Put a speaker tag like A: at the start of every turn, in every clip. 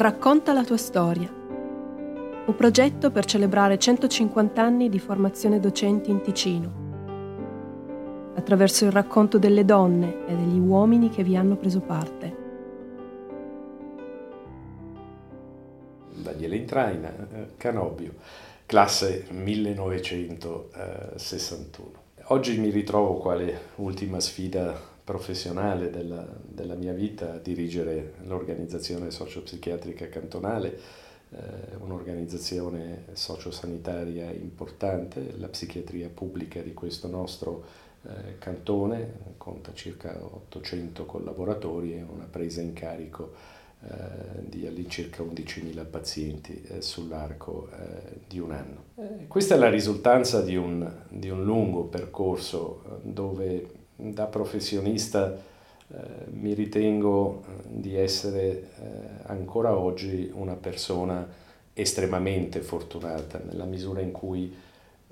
A: Racconta la tua storia. Un progetto per celebrare 150 anni di formazione docenti in Ticino, attraverso il racconto delle donne e degli uomini che vi hanno preso parte.
B: Daniele Intraina, eh, Canobio, classe 1961. Oggi mi ritrovo quale ultima sfida professionale della, della mia vita a dirigere l'organizzazione sociopsichiatrica cantonale, eh, un'organizzazione sociosanitaria importante, la psichiatria pubblica di questo nostro eh, cantone, conta circa 800 collaboratori e una presa in carico eh, di all'incirca 11.000 pazienti eh, sull'arco eh, di un anno. Eh, questa è la risultanza di un, di un lungo percorso dove da professionista eh, mi ritengo eh, di essere eh, ancora oggi una persona estremamente fortunata nella misura in cui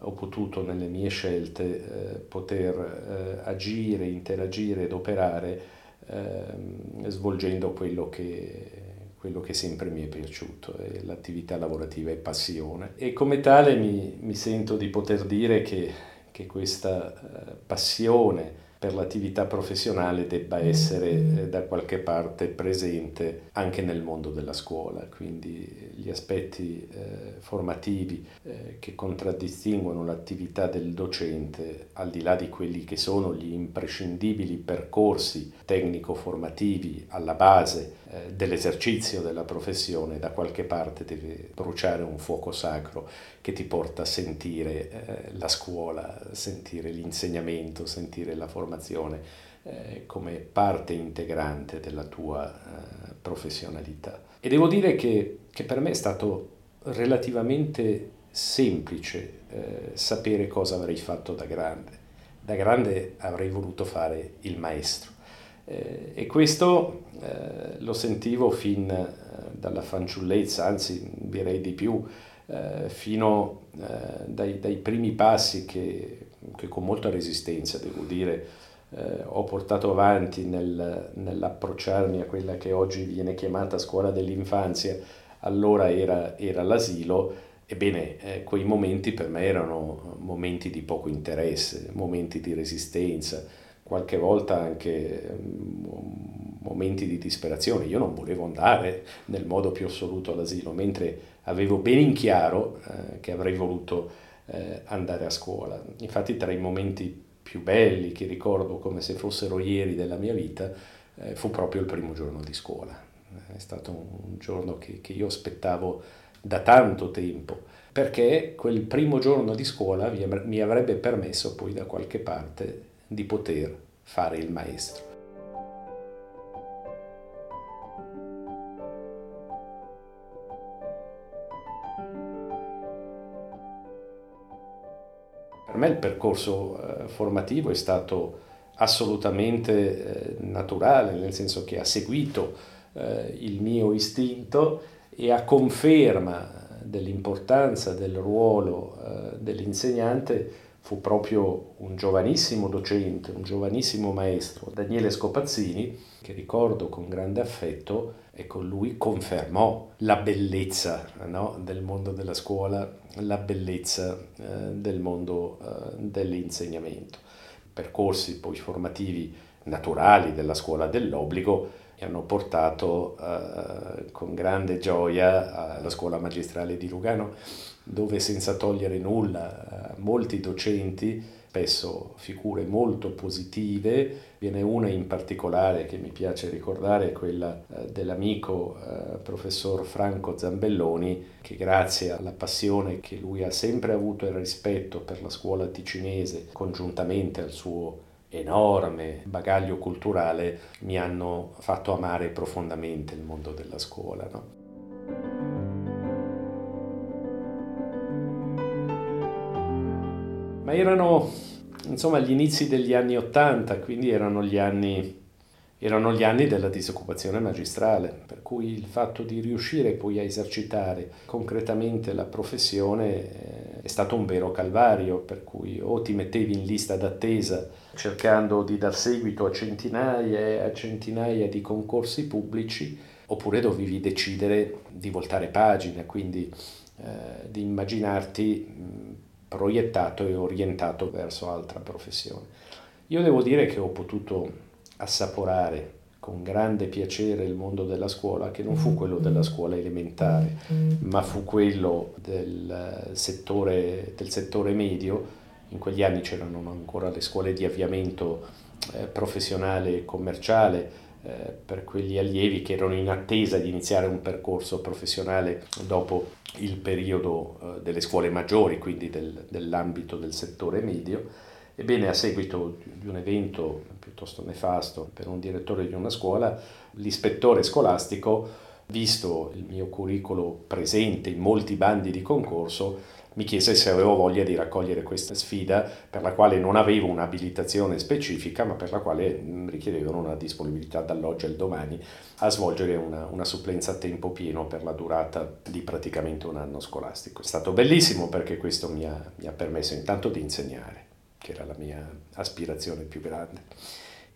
B: ho potuto nelle mie scelte eh, poter eh, agire, interagire ed operare ehm, svolgendo quello che, quello che sempre mi è piaciuto, l'attività lavorativa e passione. E come tale mi, mi sento di poter dire che, che questa eh, passione per l'attività professionale debba essere eh, da qualche parte presente anche nel mondo della scuola, quindi gli aspetti eh, formativi eh, che contraddistinguono l'attività del docente, al di là di quelli che sono gli imprescindibili percorsi tecnico-formativi alla base eh, dell'esercizio della professione, da qualche parte deve bruciare un fuoco sacro che ti porta a sentire eh, la scuola, sentire l'insegnamento, sentire la formazione formazione eh, come parte integrante della tua eh, professionalità. E devo dire che, che, per me è stato relativamente semplice eh, sapere cosa avrei fatto da grande. Da grande avrei voluto fare il maestro. Eh, e questo eh, lo sentivo fin eh, dalla fanciullezza, anzi direi di più, fino dai, dai, primi passi che, che con molta resistenza, devo dire, eh, ho portato avanti nel, nell'approcciarmi a quella che oggi viene chiamata scuola dell'infanzia, allora era, era l'asilo, ebbene eh, quei momenti per me erano momenti di poco interesse, momenti di resistenza, qualche volta anche um, momenti di disperazione. Io non volevo andare nel modo più assoluto all'asilo, mentre avevo ben in chiaro eh, che avrei voluto eh, andare a scuola. Infatti tra i momenti più belli che ricordo come se fossero ieri della mia vita eh, fu proprio il primo giorno di scuola. È stato un giorno che, che io aspettavo da tanto tempo perché quel primo giorno di scuola mi avrebbe permesso poi da qualche parte di poter fare il maestro. Per me il percorso eh, formativo è stato assolutamente eh, naturale, nel senso che ha seguito eh, il mio istinto e a conferma dell'importanza del ruolo dell'insegnante fu proprio un giovanissimo docente, un giovanissimo maestro, Daniele Scopazzini, che ricordo con grande affetto e con lui confermò la bellezza no, del mondo della scuola, la bellezza eh, del mondo eh, dell'insegnamento. Percorsi poi formativi naturali della scuola dell'obbligo mi hanno portato eh, con grande gioia alla scuola magistrale di Lugano dove senza togliere nulla molti docenti, spesso figure molto positive, viene una in particolare che mi piace ricordare, quella eh, dell'amico eh, professor Franco Zambelloni, che grazie alla passione che lui ha sempre avuto e rispetto per la scuola ticinese, congiuntamente al suo enorme bagaglio culturale, mi hanno fatto amare profondamente il mondo della scuola. No? ma erano insomma gli inizi degli anni Ottanta, quindi erano gli anni, erano gli anni della disoccupazione magistrale, per cui il fatto di riuscire poi a esercitare concretamente la professione eh, è stato un vero calvario, per cui o ti mettevi in lista d'attesa cercando di dar seguito a centinaia e a centinaia di concorsi pubblici, oppure dovevi decidere di voltare pagina, quindi eh, di immaginarti proiettato e orientato verso altra professione. Io devo dire che ho potuto assaporare con grande piacere il mondo della scuola, che non fu quello della scuola elementare, ma fu quello del settore, del settore medio. In quegli anni c'erano ancora le scuole di avviamento eh, professionale e commerciale, eh, per quegli allievi che erano in attesa di iniziare un percorso professionale dopo il periodo eh, delle scuole maggiori, quindi del, dell'ambito del settore medio. Ebbene, a seguito di un evento piuttosto nefasto per un direttore di una scuola, l'ispettore scolastico, visto il mio curriculum presente in molti bandi di concorso, mi chiese se avevo voglia di raccogliere questa sfida per la quale non avevo un'abilitazione specifica, ma per la quale mm, richiedevano una disponibilità dall'oggi al domani a svolgere una, una supplenza a tempo pieno per la durata di praticamente un anno scolastico. È stato bellissimo perché questo mi ha, mi ha permesso intanto di insegnare, che era la mia aspirazione più grande,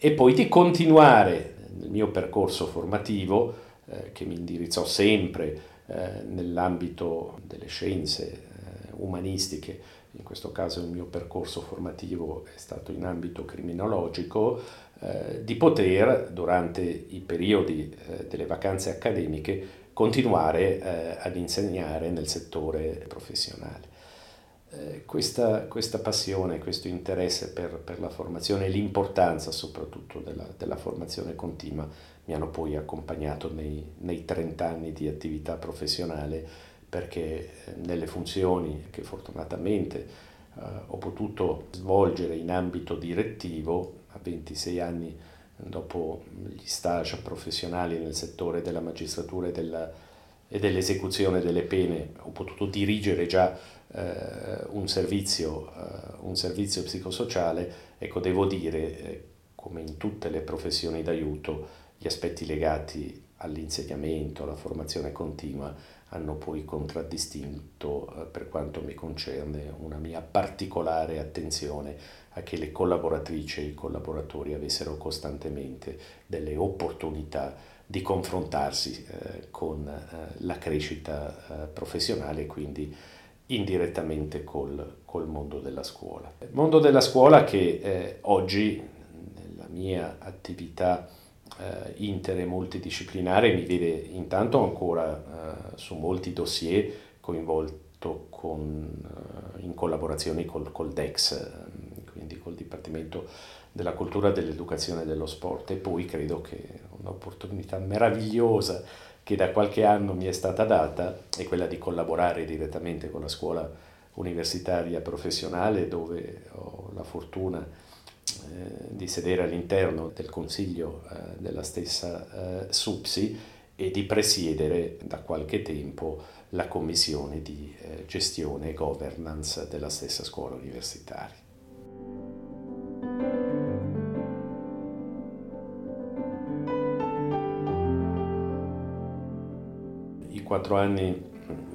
B: e poi di continuare nel mio percorso formativo eh, che mi indirizzò sempre eh, nell'ambito delle scienze umanistiche, in questo caso il mio percorso formativo è stato in ambito criminologico, eh, di poter durante i periodi eh, delle vacanze accademiche continuare eh, ad insegnare nel settore professionale. Eh, questa, questa, passione, questo interesse per, per, la formazione e l'importanza soprattutto della, della, formazione continua mi hanno poi accompagnato nei, nei 30 anni di attività professionale perché eh, nelle funzioni che fortunatamente eh, ho potuto svolgere in ambito direttivo a 26 anni dopo gli stage professionali nel settore della magistratura e, della, e dell'esecuzione delle pene, ho potuto dirigere già eh, un, servizio, eh, un, servizio, psicosociale, ecco devo dire, eh, come in tutte le professioni d'aiuto, gli aspetti legati all'insegnamento, alla formazione continua hanno poi contraddistinto, eh, per quanto mi concerne, una mia particolare attenzione a che le collaboratrici e i collaboratori avessero costantemente delle opportunità di confrontarsi eh, con eh, la crescita eh, professionale e quindi indirettamente col, col, mondo della scuola. Il mondo della scuola che eh, oggi nella mia attività eh, inter e multidisciplinare mi vede intanto ancora eh, su molti dossier coinvolto con, in collaborazioni col, col DEX, eh, quindi col Dipartimento della Cultura, dell'Educazione e dello Sport e poi credo che un'opportunità meravigliosa che da qualche anno mi è stata data è quella di collaborare direttamente con la scuola universitaria professionale dove ho la fortuna eh, di sedere all'interno del consiglio eh, della stessa eh, SUPSI e di presiedere da qualche tempo la commissione di gestione e governance della stessa scuola universitaria. Quattro anni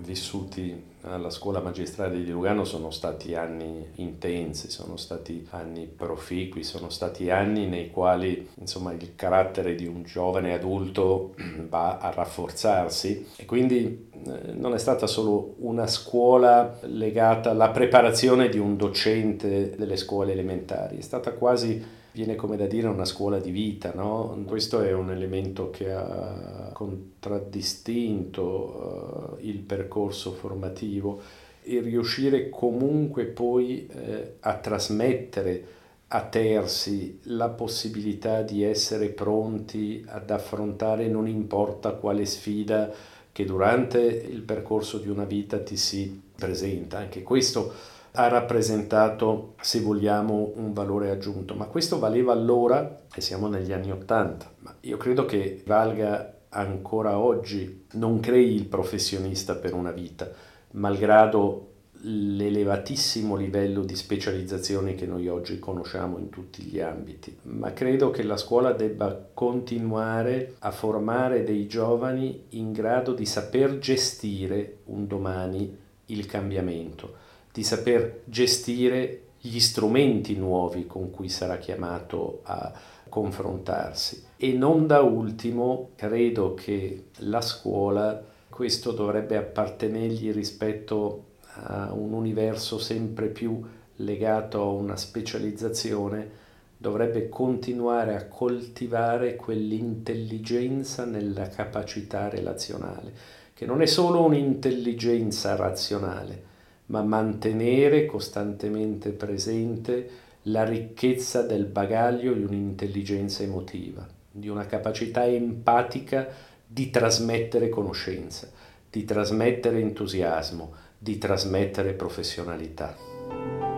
B: vissuti alla scuola magistrale di Lugano sono stati anni intensi, sono stati anni proficui, sono stati anni nei quali insomma, il carattere di un giovane adulto va a rafforzarsi. E quindi eh, non è stata solo una scuola legata alla preparazione di un docente delle scuole elementari, è stata quasi viene come da dire una scuola di vita, no? Questo è un elemento che ha contraddistinto uh, il percorso formativo e riuscire comunque poi eh, a trasmettere a terzi la possibilità di essere pronti ad affrontare non importa quale sfida che durante il percorso di una vita ti si presenta. Anche questo ha rappresentato, se vogliamo, un valore aggiunto, ma questo valeva allora, e siamo negli anni Ottanta, ma io credo che valga ancora oggi, non crei il professionista per una vita, malgrado l'elevatissimo livello di specializzazione che noi oggi conosciamo in tutti gli ambiti, ma credo che la scuola debba continuare a formare dei giovani in grado di saper gestire un domani il cambiamento di saper gestire gli strumenti nuovi con cui sarà chiamato a confrontarsi. E non da ultimo, credo che la scuola, questo dovrebbe appartenergli rispetto a un universo sempre più legato a una specializzazione, dovrebbe continuare a coltivare quell'intelligenza nella capacità relazionale, che non è solo un'intelligenza razionale, ma mantenere costantemente presente la ricchezza del bagaglio di un'intelligenza emotiva, di una capacità empatica di trasmettere conoscenza, di trasmettere entusiasmo, di trasmettere professionalità.